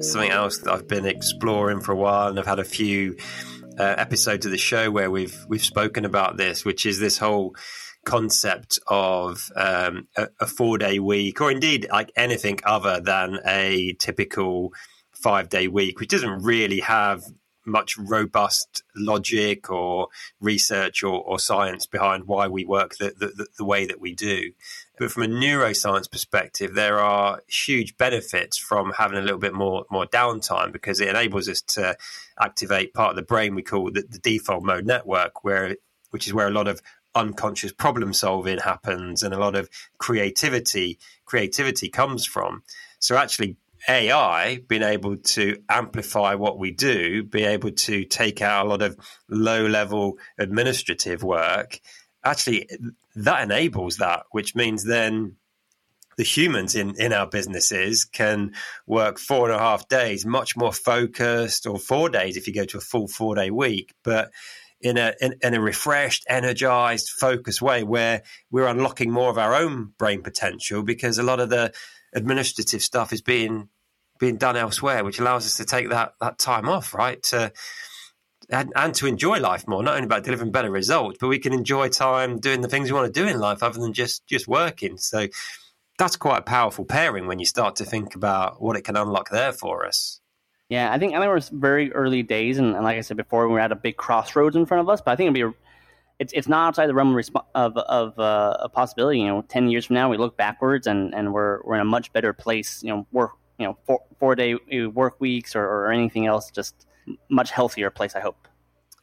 something else that I've been exploring for a while, and I've had a few uh, episodes of the show where we've we've spoken about this, which is this whole concept of um, a, a four day week, or indeed like anything other than a typical five day week, which doesn't really have much robust logic or research or, or science behind why we work the, the, the, way that we do. But from a neuroscience perspective, there are huge benefits from having a little bit more more downtime because it enables us to activate part of the brain we call the, the default mode network, where which is where a lot of unconscious problem solving happens and a lot of creativity creativity comes from. So actually AI being able to amplify what we do, be able to take out a lot of low level administrative work, actually that enables that, which means then the humans in, in our businesses can work four and a half days, much more focused, or four days if you go to a full four day week. But in a in, in, a refreshed, energized, focused way where we're unlocking more of our own brain potential because a lot of the administrative stuff is being being done elsewhere, which allows us to take that that time off, right? To and, and to enjoy life more, not only about delivering better results, but we can enjoy time doing the things we want to do in life other than just just working. So that's quite a powerful pairing when you start to think about what it can unlock there for us. Yeah, I think I it was very early days, and, and, like I said before, we are at a big crossroads in front of us. But I think it'd be, a, it's it's not outside the realm of of uh, a possibility. You know, ten years from now, we look backwards, and, and we're we're in a much better place. You know, work you know four four day work weeks or, or anything else, just much healthier place. I hope.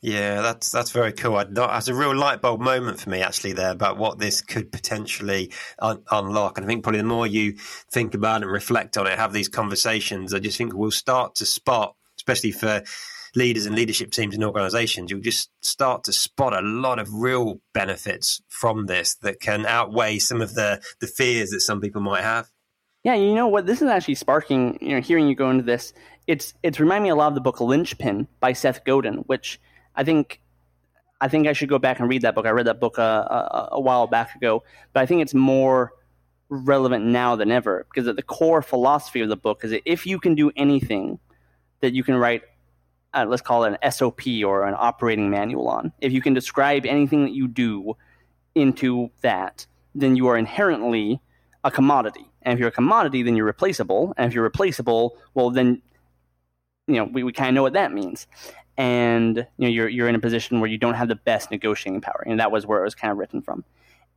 Yeah, that's that's very cool. I, that's a real light bulb moment for me actually there about what this could potentially un- unlock. And I think probably the more you think about it and reflect on it, have these conversations, I just think we'll start to spot, especially for leaders and leadership teams and organizations, you'll just start to spot a lot of real benefits from this that can outweigh some of the the fears that some people might have. Yeah, you know what? This is actually sparking. You know, hearing you go into this, it's it's reminding me a lot of the book Linchpin by Seth Godin, which I think I think I should go back and read that book. I read that book uh, a, a, while back ago, but I think it's more relevant now than ever because at the core philosophy of the book is that if you can do anything that you can write, uh, let's call it an SOP or an operating manual on, if you can describe anything that you do into that, then you are inherently a commodity. And if you're a commodity, then you're replaceable. And if you're replaceable, well, then you know we, we kind of know what that means and you know you're you're in a position where you don't have the best negotiating power, and that was where it was kind of written from.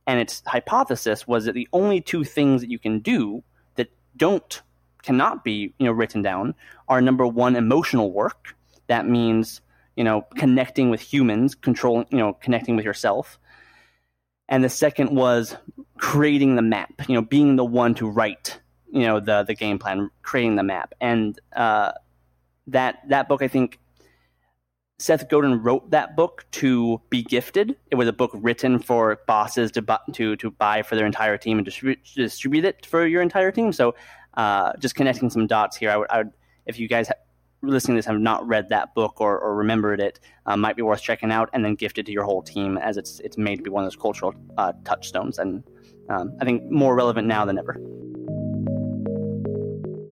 And its hypothesis was that the only two things that you can do that don't cannot be you know written down are number one emotional work. That means you know connecting with humans, controlling you know connecting with yourself. And the second was creating the map. You know, being the one to write you know the the game plan, creating the map, and uh, that that book I think Seth Godin wrote that book to be gifted. It was a book written for bosses to bu- to to buy for their entire team and distribute distribute it for your entire team. So, uh, just connecting some dots here. I would, I would if you guys ha- listening to this have not read that book or, or remembered it, uh, might be worth checking out and then gifted to your whole team as it's it's made to be one of those cultural uh, touchstones and um, I think more relevant now than ever.